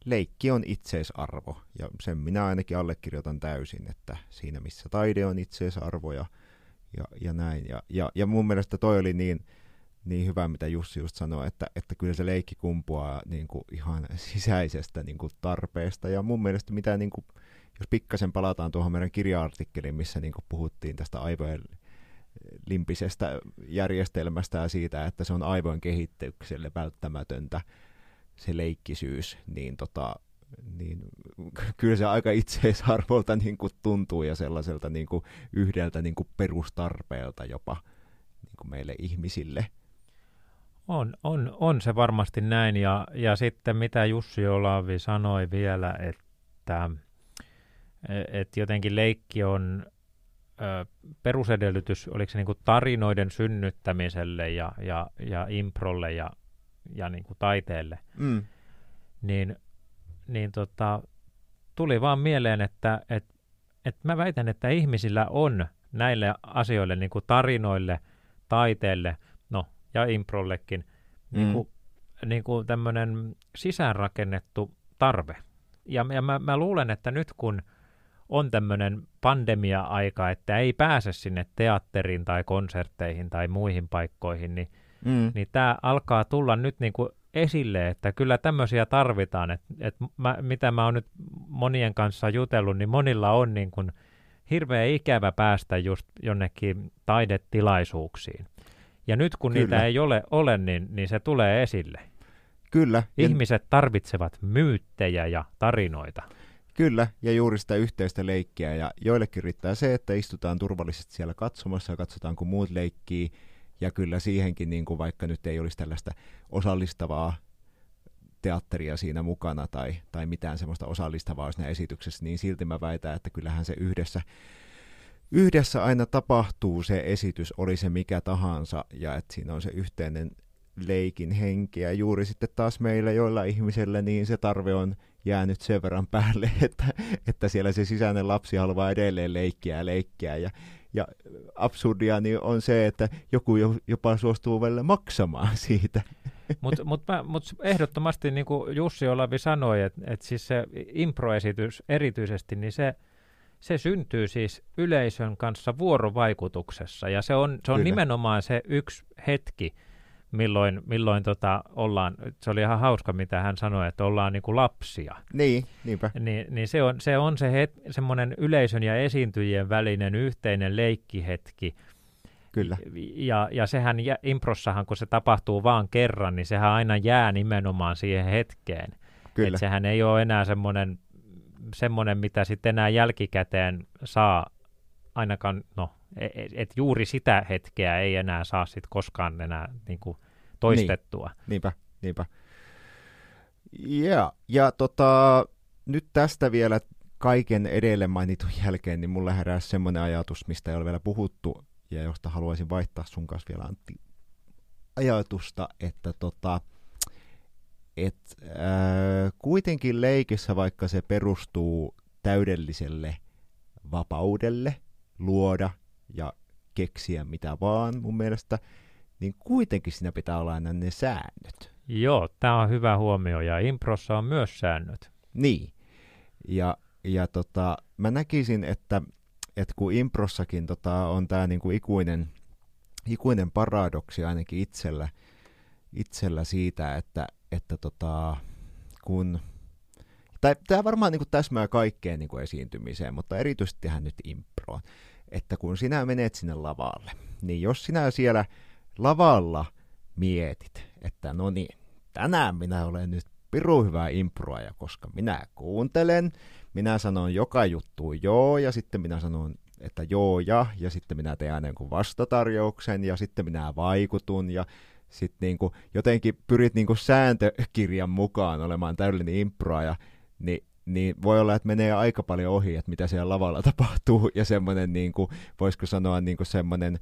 leikki on itseisarvo. Ja sen minä ainakin allekirjoitan täysin, että siinä missä taide on itseisarvo ja, ja, ja näin. Ja, ja, ja mun mielestä toi oli niin, niin hyvä, mitä Jussi just sanoi, että, että kyllä se leikki kumpuaa niin kuin ihan sisäisestä niin kuin tarpeesta. Ja mun mielestä mitä, niin kuin, jos pikkasen palataan tuohon meidän kirja-artikkeliin, missä niin kuin puhuttiin tästä aivojen limpisestä järjestelmästä ja siitä, että se on aivojen kehitykselle välttämätöntä se leikkisyys, niin, tota, niin kyllä se aika itseisarvolta niin kuin tuntuu ja sellaiselta niin kuin yhdeltä niin kuin perustarpeelta jopa niin kuin meille ihmisille. On, on, on se varmasti näin. Ja, ja sitten mitä Jussi Olavi sanoi vielä, että et jotenkin leikki on ö, perusedellytys, oliko se niin kuin tarinoiden synnyttämiselle ja, ja, ja improlle ja, ja niin kuin taiteelle, Mm. niin, niin tota, tuli vaan mieleen, että et, et mä väitän, että ihmisillä on näille asioille, niin kuin tarinoille, taiteelle, ja improllekin, niin kuin, niin kuin tämmöinen sisäänrakennettu tarve. Ja, ja mä, mä luulen, että nyt kun on tämmöinen pandemia-aika, että ei pääse sinne teatteriin tai konsertteihin tai muihin paikkoihin, niin, Mm. niin tämä alkaa tulla nyt niin kuin esille, että kyllä tämmöisiä tarvitaan. Et, et mä, mitä mä oon nyt monien kanssa jutellut, niin monilla on niin kuin hirveä ikävä päästä just jonnekin taidetilaisuuksiin. Ja nyt kun Kyllä. niitä ei ole, ole niin, niin se tulee esille. Kyllä. Ja, Ihmiset tarvitsevat myyttejä ja tarinoita. kyllä, ja juuri sitä yhteistä leikkiä. Ja joillekin riittää se, että istutaan turvallisesti siellä katsomassa ja katsotaan, kun muut leikkii. Ja kyllä siihenkin, niin kuin vaikka nyt ei olisi tällaista osallistavaa teatteria siinä mukana tai, tai mitään semmoista osallistavaa siinä esityksessä, niin silti mä väitän, että kyllähän se yhdessä, yhdessä aina tapahtuu se esitys, oli se mikä tahansa, ja että siinä on se yhteinen leikin henki. Ja juuri sitten taas meillä joilla ihmisillä niin se tarve on jäänyt sen verran päälle, että, että siellä se sisäinen lapsi haluaa edelleen leikkiä ja leikkiä. Ja, ja absurdia niin on se, että joku jo, jopa suostuu välillä maksamaan siitä. Mutta mut, mut ehdottomasti, niin kuin Jussi Olavi sanoi, että et siis se improesitys erityisesti, niin se, se syntyy siis yleisön kanssa vuorovaikutuksessa. Ja se on, se on Kyllä. nimenomaan se yksi hetki, milloin, milloin tota ollaan, se oli ihan hauska, mitä hän sanoi, että ollaan niin kuin lapsia. Niin, niinpä. Niin, niin se on se, on se het, semmoinen yleisön ja esiintyjien välinen yhteinen leikkihetki. Kyllä. Ja, ja sehän jä, improssahan, kun se tapahtuu vaan kerran, niin sehän aina jää nimenomaan siihen hetkeen. Kyllä. Et sehän ei ole enää semmoinen, semmoinen, mitä sitten enää jälkikäteen saa ainakaan, no, et, et juuri sitä hetkeä ei enää saa sitten koskaan enää niin kuin toistettua. Niinpä, niinpä. Ja, ja tota, nyt tästä vielä kaiken edelle mainitun jälkeen, niin mulla heräsi semmoinen ajatus, mistä ei ole vielä puhuttu, ja josta haluaisin vaihtaa sun kanssa vielä Antti ajatusta, että tota, et, äh, kuitenkin leikissä, vaikka se perustuu täydelliselle vapaudelle luoda ja keksiä mitä vaan mun mielestä, niin kuitenkin siinä pitää olla aina ne säännöt. Joo, tämä on hyvä huomio, ja improssa on myös säännöt. Niin. Ja, ja tota, mä näkisin, että, että kun improssakin tota, on tämä niinku ikuinen, ikuinen paradoksi ainakin itsellä, itsellä siitä, että, että tota, kun tai tämä varmaan niin täsmää kaikkeen niin esiintymiseen, mutta erityisesti tähän nyt improon, että kun sinä menet sinne lavalle, niin jos sinä siellä lavalla mietit, että no niin, tänään minä olen nyt piru hyvä improaja, koska minä kuuntelen, minä sanon joka juttu joo, ja sitten minä sanon, että joo ja, ja sitten minä teen aina vastatarjouksen, ja sitten minä vaikutun, ja sitten niin jotenkin pyrit niin kuin sääntökirjan mukaan olemaan täydellinen improaja, niin, niin voi olla, että menee aika paljon ohi, että mitä siellä lavalla tapahtuu, ja semmoinen, niin kuin, voisiko sanoa, niin kuin semmoinen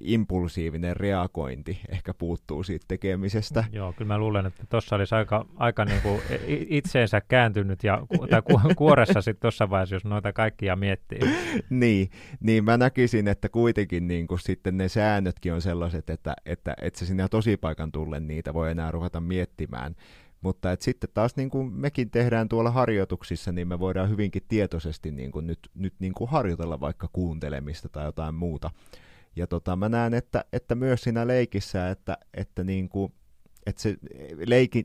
impulsiivinen reagointi ehkä puuttuu siitä tekemisestä. Joo, kyllä mä luulen, että tuossa olisi aika, aika niin kuin itseensä kääntynyt ja tai ku, kuoressa sitten tuossa vaiheessa, jos noita kaikkia miettii. niin, niin mä näkisin, että kuitenkin niin kuin sitten ne säännötkin on sellaiset, että, että, että se sinä tosipaikan tullen niitä voi enää ruveta miettimään. Mutta et sitten taas niin kuin mekin tehdään tuolla harjoituksissa, niin me voidaan hyvinkin tietoisesti niin kuin nyt, nyt niin kuin harjoitella vaikka kuuntelemista tai jotain muuta. Ja tota, mä näen, että, että myös siinä leikissä, että, että, niinku, että se leikin,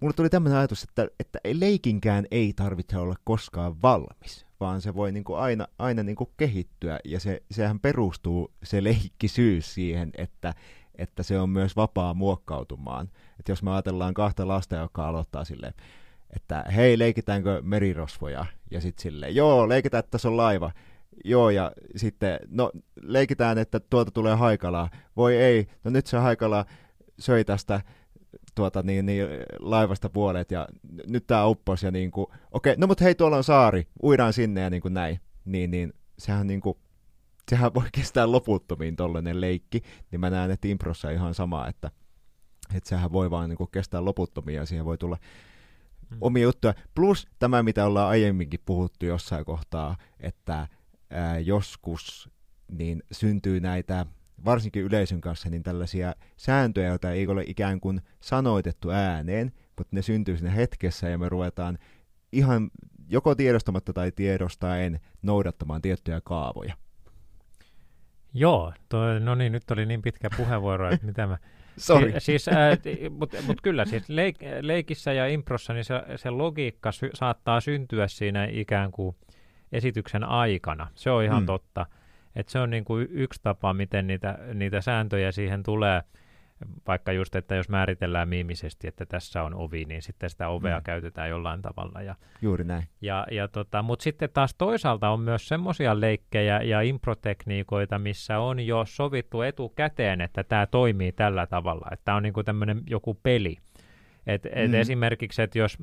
mulle tuli tämmöinen ajatus, että, että leikinkään ei tarvitse olla koskaan valmis, vaan se voi niinku aina, aina niinku kehittyä, ja se, sehän perustuu se leikkisyys siihen, että, että se on myös vapaa muokkautumaan. Että jos me ajatellaan kahta lasta, joka aloittaa silleen, että hei, leikitäänkö merirosvoja? Ja sitten silleen, joo, leikitään, että tässä on laiva. Joo, ja sitten, no, leikitään, että tuolta tulee haikalaa. Voi ei, no nyt se haikala söi tästä tuota, niin, niin, laivasta puolet, ja nyt tämä uppos, ja niin kuin, okei, no mutta hei, tuolla on saari, uidaan sinne, ja niin kuin näin. Niin, niin, sehän niin kuin, sehän voi kestää loputtomiin tollainen leikki, niin mä näen, että improssa ihan sama, että, että sehän voi vaan niin kuin kestää loputtomiin, ja siihen voi tulla Mm. omia juttuja. Plus tämä, mitä ollaan aiemminkin puhuttu jossain kohtaa, että ää, joskus niin syntyy näitä, varsinkin yleisön kanssa, niin tällaisia sääntöjä, joita ei ole ikään kuin sanoitettu ääneen, mutta ne syntyy siinä hetkessä ja me ruvetaan ihan joko tiedostamatta tai tiedostaen noudattamaan tiettyjä kaavoja. Joo, toi, no niin, nyt oli niin pitkä puheenvuoro, että mitä mä... Sorry. Si- siis, äh, mutta mut kyllä, siis leik- leikissä ja improssa niin se, se logiikka sy- saattaa syntyä siinä ikään kuin esityksen aikana. Se on ihan Mm. totta. Et se on niin kuin yksi tapa, miten niitä, niitä sääntöjä siihen tulee. Vaikka just, että jos määritellään miimisesti, että tässä on ovi, niin sitten sitä ovea Mm. käytetään jollain tavalla. Ja, Juuri näin. ja, ja tota, Mutta sitten taas toisaalta on myös semmoisia leikkejä ja improtekniikoita, missä on jo sovittu etukäteen, että tämä toimii tällä tavalla. Että tämä on niinku tämmöinen joku peli. Et, et Mm. Esimerkiksi, että jos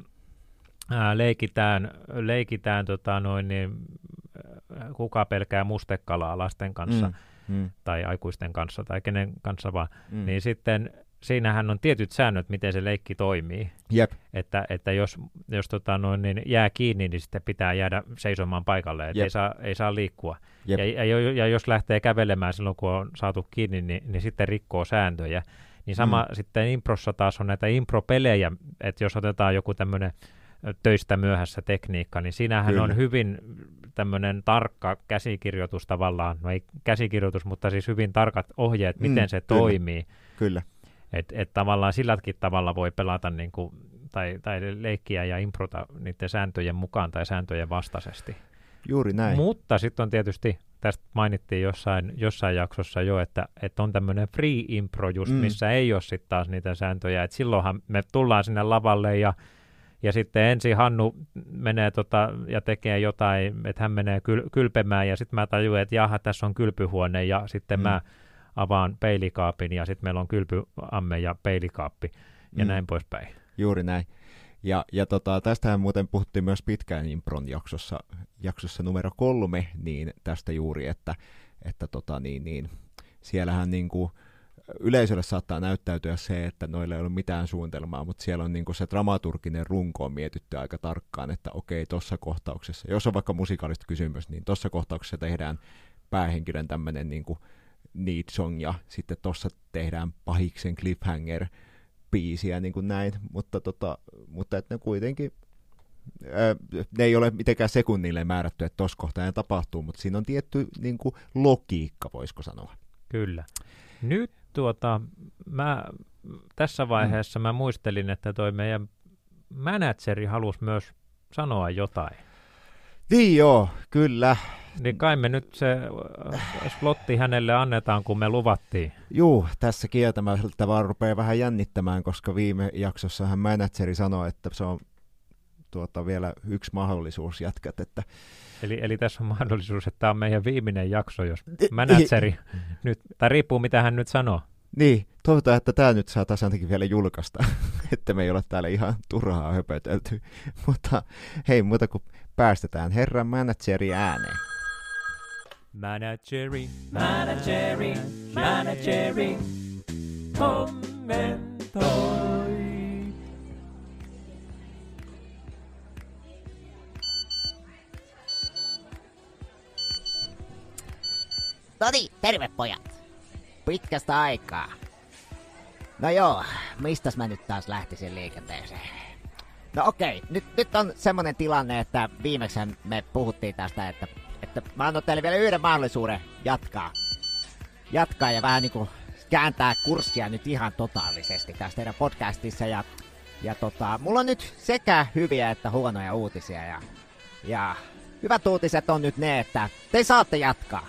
ää, leikitään, leikitään tota noin, niin, kuka pelkää mustekalaa lasten kanssa Mm. Mm. tai aikuisten kanssa tai kenen kanssa vaan, Mm. niin sitten siinähän on tietyt säännöt, miten se leikki toimii Jep. että, että jos, jos tota noin, niin jää kiinni, niin sitten pitää jäädä seisomaan paikalle, että ei saa, ei saa liikkua. Jep. Ja, ja, ja jos lähtee kävelemään silloin, kun on saatu kiinni, niin, niin sitten rikkoo sääntöjä. Niin sama mm. sitten improssa taas on näitä impropelejä, että jos otetaan joku tämmöinen töistä myöhässä tekniikka, niin siinähän Kyllä. on hyvin tämmöinen tarkka käsikirjoitus tavallaan, no ei käsikirjoitus, mutta siis hyvin tarkat ohjeet, miten Mm, se kyllä. toimii. Kyllä. Että et tavallaan silläkin tavalla voi pelata niin kuin, tai, tai leikkiä ja improta niiden sääntöjen mukaan tai sääntöjen vastaisesti. Juuri näin. Mutta sitten on tietysti, tästä mainittiin jossain, jossain jaksossa jo, että, että on tämmöinen free impro just, Mm. mm. missä ei ole sitten taas niitä sääntöjä. Et silloinhan me tullaan sinne lavalle ja, ja sitten ensin Hannu menee tota, ja tekee jotain, että hän menee kyl, kylpemään ja sitten mä tajuan, että jaha, tässä on kylpyhuone ja sitten Mm. mä avaan peilikaapin ja sitten meillä on kylpyamme ja peilikaappi ja Mm. näin poispäin. Juuri näin. Ja, ja tota, tästähän muuten puhuttiin myös pitkään Impron jaksossa, jaksossa numero kolme, niin tästä juuri, että, että tota, niin, niin, siellähän niin kuin, yleisölle saattaa näyttäytyä se, että noilla ei ole mitään suunnitelmaa, mutta siellä on niin kuin se dramaturginen runko on mietitty aika tarkkaan, että okei, tuossa kohtauksessa, jos on vaikka musikaalista kysymys, niin tuossa kohtauksessa tehdään päähenkilön tämmöinen niin kuin need song, ja sitten tuossa tehdään pahiksen cliffhanger, biisiä niin kuin näin, mutta, tota, mutta että ne kuitenkin, ne ei ole mitenkään sekunnille määrätty, että tuossa kohtaa tapahtuu, mutta siinä on tietty niin kuin logiikka, voisiko sanoa. Kyllä. Nyt tuota, mä, tässä vaiheessa mä muistelin, että toi meidän manageri halusi myös sanoa jotain. Niin joo, kyllä. Niin kai me nyt se äh, slotti hänelle annetaan, kun me luvattiin. Juu, tässä kieltämättä vaan rupeaa vähän jännittämään, koska viime jaksossahan manageri sanoi, että se on tuota, vielä yksi mahdollisuus jätkät, että Eli, eli tässä on mahdollisuus, että tämä on meidän viimeinen jakso, jos manageri nyt, tai riippuu mitä hän nyt sanoo. Niin, toivotaan, että tämä nyt saataisiin ainakin vielä julkaista, että me ei ole täällä ihan turhaa höpötelty. Mutta hei, muuta kuin päästetään herran manageri ääneen. Manageri. Manageri, manageri, kommentoi. No niin, terve pojat. Pitkästä aikaa. No joo, mistäs mä nyt taas lähtisin liikenteeseen? No okei, nyt, nyt on semmonen tilanne, että viimeksi me puhuttiin tästä, että, että että mä annan teille vielä yhden mahdollisuuden jatkaa. Jatkaa ja vähän niinku kääntää kurssia nyt ihan totaalisesti tässä teidän podcastissa. Ja, ja tota, mulla on nyt sekä hyviä että huonoja uutisia. Ja, ja hyvät uutiset on nyt ne, että te saatte jatkaa.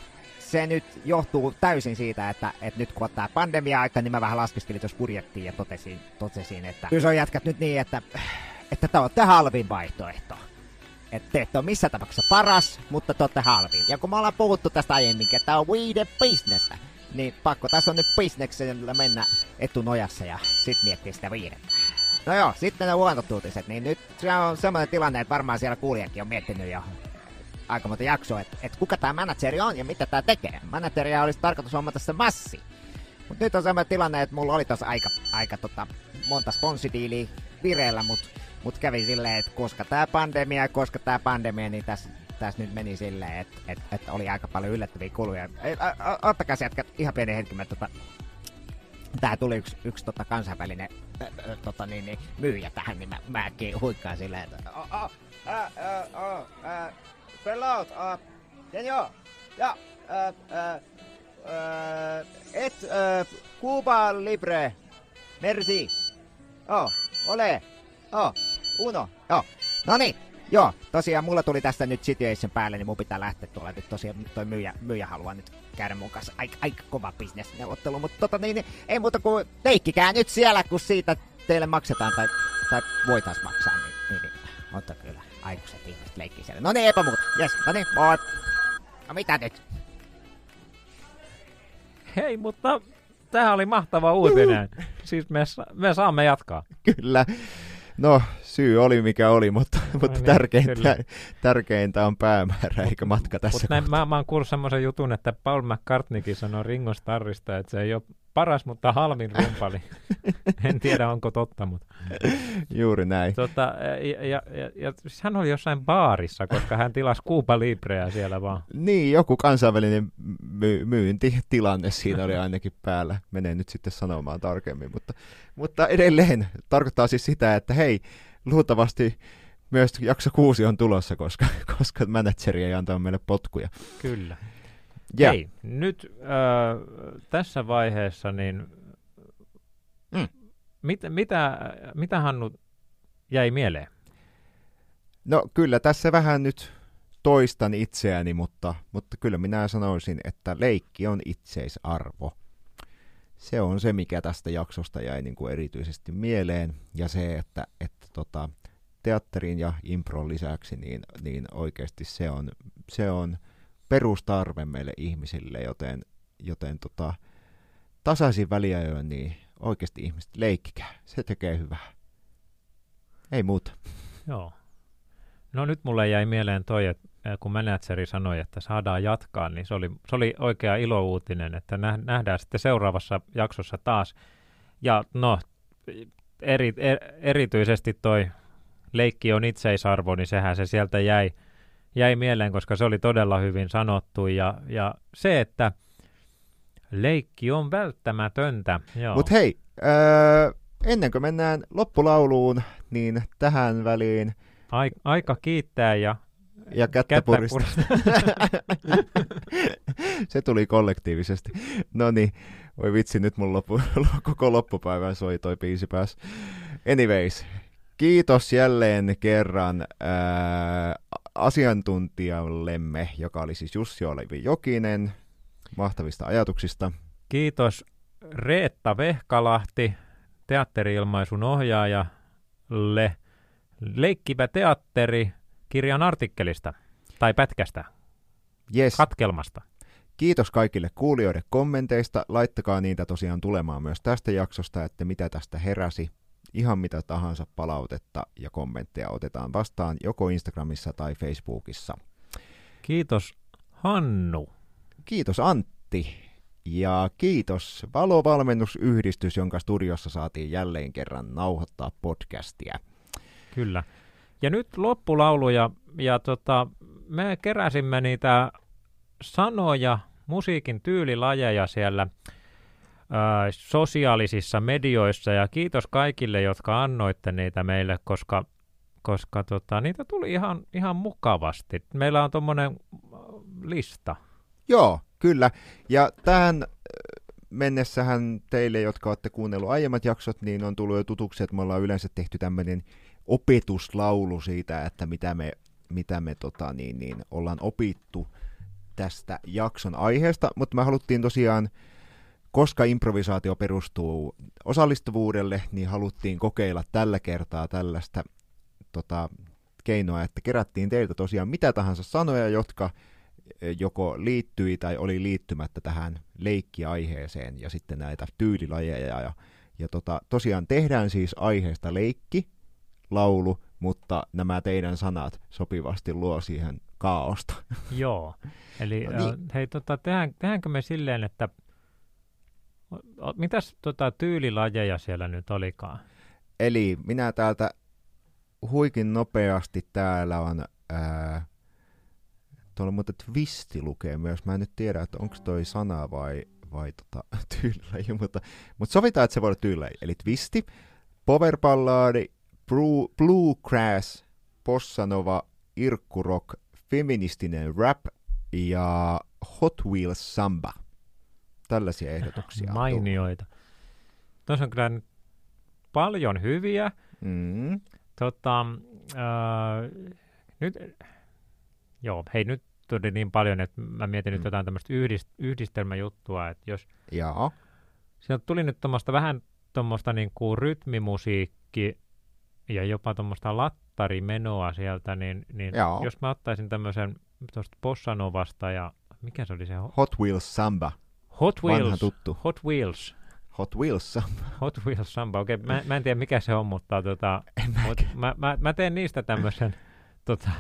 Se nyt johtuu täysin siitä, että, että nyt kun on tää pandemia-aika, niin mä vähän laskeskelin tuossa budjettiin ja totesin, totesin, että kyllä se on jätkät nyt niin, että, että tämä on te halvin vaihtoehto. Että te ette ole missään tapauksessa paras, mutta te olette halvin. Ja kun me ollaan puhuttu tästä aiemminkin, että tämä on we the business, niin pakko tässä on nyt bisneksellä mennä etunojassa ja sit miettiä sitä viidettä. No joo, sitten ne huonot uutiset, niin nyt se on semmoinen tilanne, että varmaan siellä kuulijakin on miettinyt jo aika monta jaksoa, että, että kuka tämä manageri on ja mitä tämä tekee. Manageria olisi tarkoitus hommata se massi. Mutta nyt on semmoinen tilanne, että mulla oli tossa aika, aika tota, monta sponsidiiliä vireillä, mutta mut kävi silleen, että koska tämä pandemia, koska tämä pandemia, niin tässä täs nyt meni silleen, että et, et oli aika paljon yllättäviä kuluja. Ottakaa jätkät ihan pieni hetki, mä tota, tää tuli yksi, yksi tota kansainvälinen tota, niin, niin, myyjä tähän, niin mä, mä äkkiä huikkaan silleen, että oh, oh, äh, äh, oh, äh, Förlåt, uh, senor. Ja, äh, äh, äh, ett äh, Cuba Libre. Merci. Oh, ole. Oh, uno. Joo. No niin. Joo, tosiaan mulla tuli tästä nyt situation päälle, niin mun pitää lähteä tuolla nyt tosiaan toi myyjä, myyjä haluaa nyt käydä mun kanssa aika, aika kova bisnesneuvottelu, mutta tota niin, niin, ei muuta kuin leikkikää nyt siellä, kun siitä teille maksetaan tai, tai voitais maksaa, niin, niin, niin mutta kyllä aikuiset ihmiset leikkii siellä. No niin, eipä muuta. Jes, no niin, moi. No mitä nyt? Hei, mutta tämähän oli mahtava uutinen. Siis me, me saamme jatkaa. Kyllä. No, syy oli mikä oli, mutta, mutta niin, tärkeintä, kyllä. tärkeintä on päämäärä eikä matka tässä. Mutta näin, mä, mä oon kuullut semmoisen jutun, että Paul McCartneykin sanoi Ringo Starrista, että se ei ole paras, mutta halvin rumpali. en tiedä, onko totta, mutta... Juuri näin. Tota, ja, ja, ja, ja siis hän oli jossain baarissa, koska hän tilasi Cuba Libreä siellä vaan. Niin, joku kansainvälinen my- myyntitilanne siinä oli ainakin päällä. Menee nyt sitten sanomaan tarkemmin, mutta, mutta edelleen tarkoittaa siis sitä, että hei, luultavasti myös jakso kuusi on tulossa, koska, koska manageri ei antaa meille potkuja. Kyllä. Ja, Hei, nyt äh, tässä vaiheessa, niin Mm. mit, mitä, mitä Hannu jäi mieleen? no kyllä tässä vähän nyt toistan itseäni, mutta, mutta kyllä minä sanoisin, että leikki on itseisarvo. Se on se, mikä tästä jaksosta jäi niin kuin erityisesti mieleen, ja se, että, että tota, teatterin ja impron lisäksi, niin, niin oikeasti se on, se on perustarve meille ihmisille, joten, joten tota, tasaisin väliajoin, niin oikeasti ihmiset leikkikää. Se tekee hyvää. Ei muuta. Joo. No nyt mulle jäi mieleen toi, että kun manageri sanoi, että saadaan jatkaa, niin se oli, se oli oikea ilouutinen, että nä- nähdään sitten seuraavassa jaksossa taas. Ja no, eri, er, erityisesti toi leikki on itseisarvo, niin sehän se sieltä jäi, jäi mieleen, koska se oli todella hyvin sanottu. Ja, ja se, että leikki on välttämätöntä. Mutta hei, öö, ennen kuin mennään loppulauluun, niin tähän väliin Ai, aika kiittää ja ja kättä, kättä puristaa. Se tuli kollektiivisesti. No niin, voi vitsi, nyt mun loppu, koko loppupäivän soi toi biisi pääs. Anyways, kiitos jälleen kerran ää, asiantuntijallemme, joka oli siis Jussi Olevi Jokinen, mahtavista ajatuksista. Kiitos Reetta Vehkalahti, teatteriilmaisun ohjaajalle, Leikkivä teatteri kirjan artikkelista tai pätkästä, Yes. katkelmasta. Kiitos kaikille kuulijoiden kommenteista. Laittakaa niitä tosiaan tulemaan myös tästä jaksosta, että mitä tästä heräsi. Ihan mitä tahansa palautetta ja kommentteja otetaan vastaan joko Instagramissa tai Facebookissa. Kiitos Hannu. Kiitos Antti ja kiitos Valovalmennusyhdistys, jonka studiossa saatiin jälleen kerran nauhoittaa podcastia. Kyllä. Ja nyt loppulaulu ja, ja tota, me keräsimme niitä sanoja, musiikin tyylilajeja siellä sosiaalisissa medioissa ja kiitos kaikille, jotka annoitte niitä meille, koska, koska tota, niitä tuli ihan, ihan mukavasti. Meillä on tuommoinen lista. Joo, kyllä. Ja tähän äh, mennessähän teille, jotka olette kuunnellut aiemmat jaksot, niin on tullut jo tutuksi, että me ollaan yleensä tehty tämmöinen opetuslaulu siitä, että mitä me, mitä me tota, niin, niin, ollaan opittu tästä jakson aiheesta, mutta me haluttiin tosiaan, koska improvisaatio perustuu osallistuvuudelle, niin haluttiin kokeilla tällä kertaa tällaista tota, keinoa, että kerättiin teiltä tosiaan mitä tahansa sanoja, jotka eh, joko liittyi tai oli liittymättä tähän leikkiaiheeseen ja sitten näitä tyylilajeja. Ja, ja tota, tosiaan tehdään siis aiheesta leikki, laulu, mutta nämä teidän sanat sopivasti luo siihen kaaosta. Joo. Eli No niin. hei, tota, tehdään, tehdäänkö me silleen, että mitäs tota, tyylilajeja siellä nyt olikaan? Eli minä täältä huikin nopeasti täällä on, ää, tuolla muuten twisti lukee myös, mä en nyt tiedä, että onko toi sana vai, vai tota, tyylilaji, mutta, mutta sovitaan, että se voi olla tyylilaji. Eli twisti, powerballadi, blue, bluegrass, bossanova, irkkurock, feministinen rap ja Hot Wheels samba. Tällaisia ehdotuksia. Mainioita. Tuossa on kyllä nyt paljon hyviä. Mm. Tota, ää, nyt, joo, hei nyt tuli niin paljon, että mä mietin nyt Mm. jotain tämmöistä yhdist, yhdistelmäjuttua, että jos Jaa. sieltä tuli nyt tuommoista vähän tuommoista niin kuin rytmimusiikki ja jopa tuommoista lattarimenoa sieltä, niin, niin Joo. jos mä ottaisin tämmöisen tuosta Bossanovasta ja mikä se oli se Ho- Hot Wheels samba. Hot Vanha Wheels, tuttu. Hot Wheels, Hot Wheels samba. Hot Wheels Samba, okei, mä, mä en tiedä mikä se on, mutta tota, mut mä, mä, mä, teen niistä tämmöisen, tota,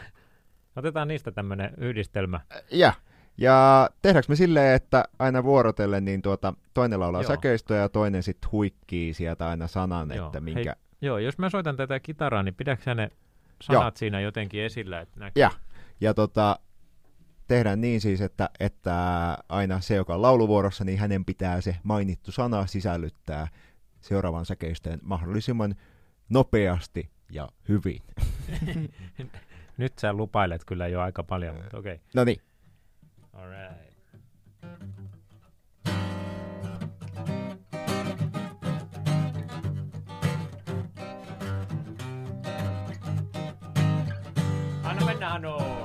otetaan niistä tämmöinen yhdistelmä. Ja, ja tehdäänkö me silleen, että aina vuorotellen niin tuota, toinen laulaa Joo. säkeistöä ja toinen sitten huikkii sieltä aina sanan, Joo. että Hei, minkä... Joo, jos mä soitan tätä kitaraa, niin pidätkö ne sanat siinä jotenkin esillä, että näkyy? Ja, ja tota, tehdään niin siis, että, että aina se, joka on lauluvuorossa, niin hänen pitää se mainittu sana sisällyttää seuraavan säkeistöön mahdollisimman nopeasti ja hyvin. Nyt sä lupailet kyllä jo aika paljon, mutta okei. Okay. No niin, Alright. Anna mennä, Anu!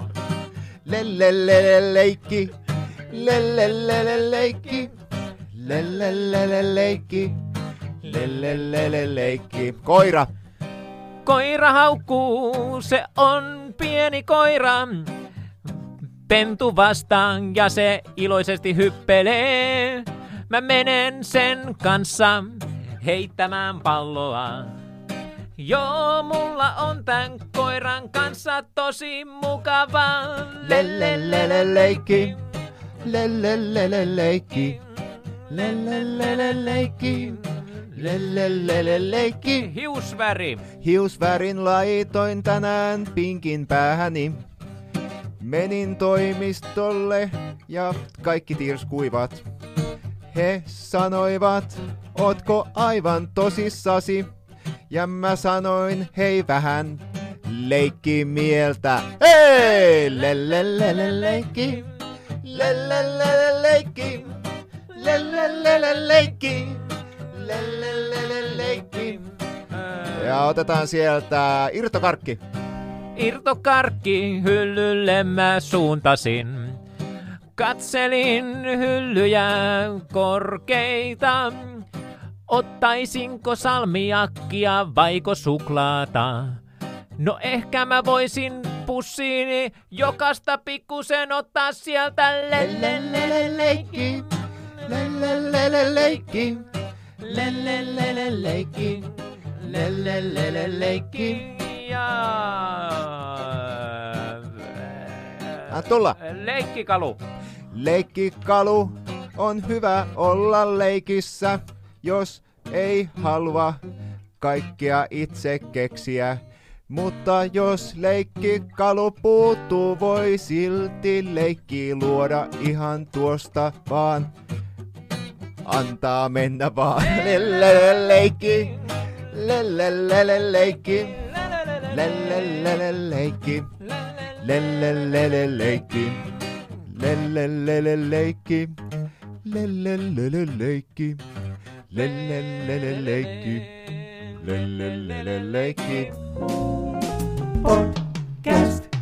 Lelelele leikki, lelelele leikki, lelelele leikki, lelelele leikki. Koira, Koira haukkuu, se on pieni koira. Pentu vastaan ja se iloisesti hyppelee. Mä menen sen kanssa heittämään palloa. Joo, mulla on tän koiran kanssa tosi mukava. lelelele leikki, lelelele leikki, lelelele leikki, lelelele leikki. Hiusväri. Hiusvärin laitoin tänään pinkin päähäni. Menin toimistolle ja kaikki tirskuivat. He sanoivat, ootko aivan tosissasi? Ja mä sanoin, hei vähän, leikki mieltä. Hei! Lelelele leikki, lelelele leikki, lelelele leikki, lelelele leikki. Ja otetaan sieltä irtokarkki. Irtokarkki hyllylle mä suuntasin. Katselin hyllyjä korkeita. Ottaisinko salmiakkia vaiko suklaata? No ehkä mä voisin pussiini jokasta pikkusen ottaa sieltä leikki, leikki, leikki, leikki. Ja... Tulla. Leikkikalu. Leikkikalu on hyvä olla leikissä, jos ei halua kaikkea itse keksiä. Mutta jos leikkikalu puuttuu, voi silti leikki luoda ihan tuosta vaan. Antaa mennä vaan. Lelele leikki, lelele leikki, lelele leikki, lelele leikki, Lellellele leikki. Leikki. Leikki. Lellellele leikki. Podcast.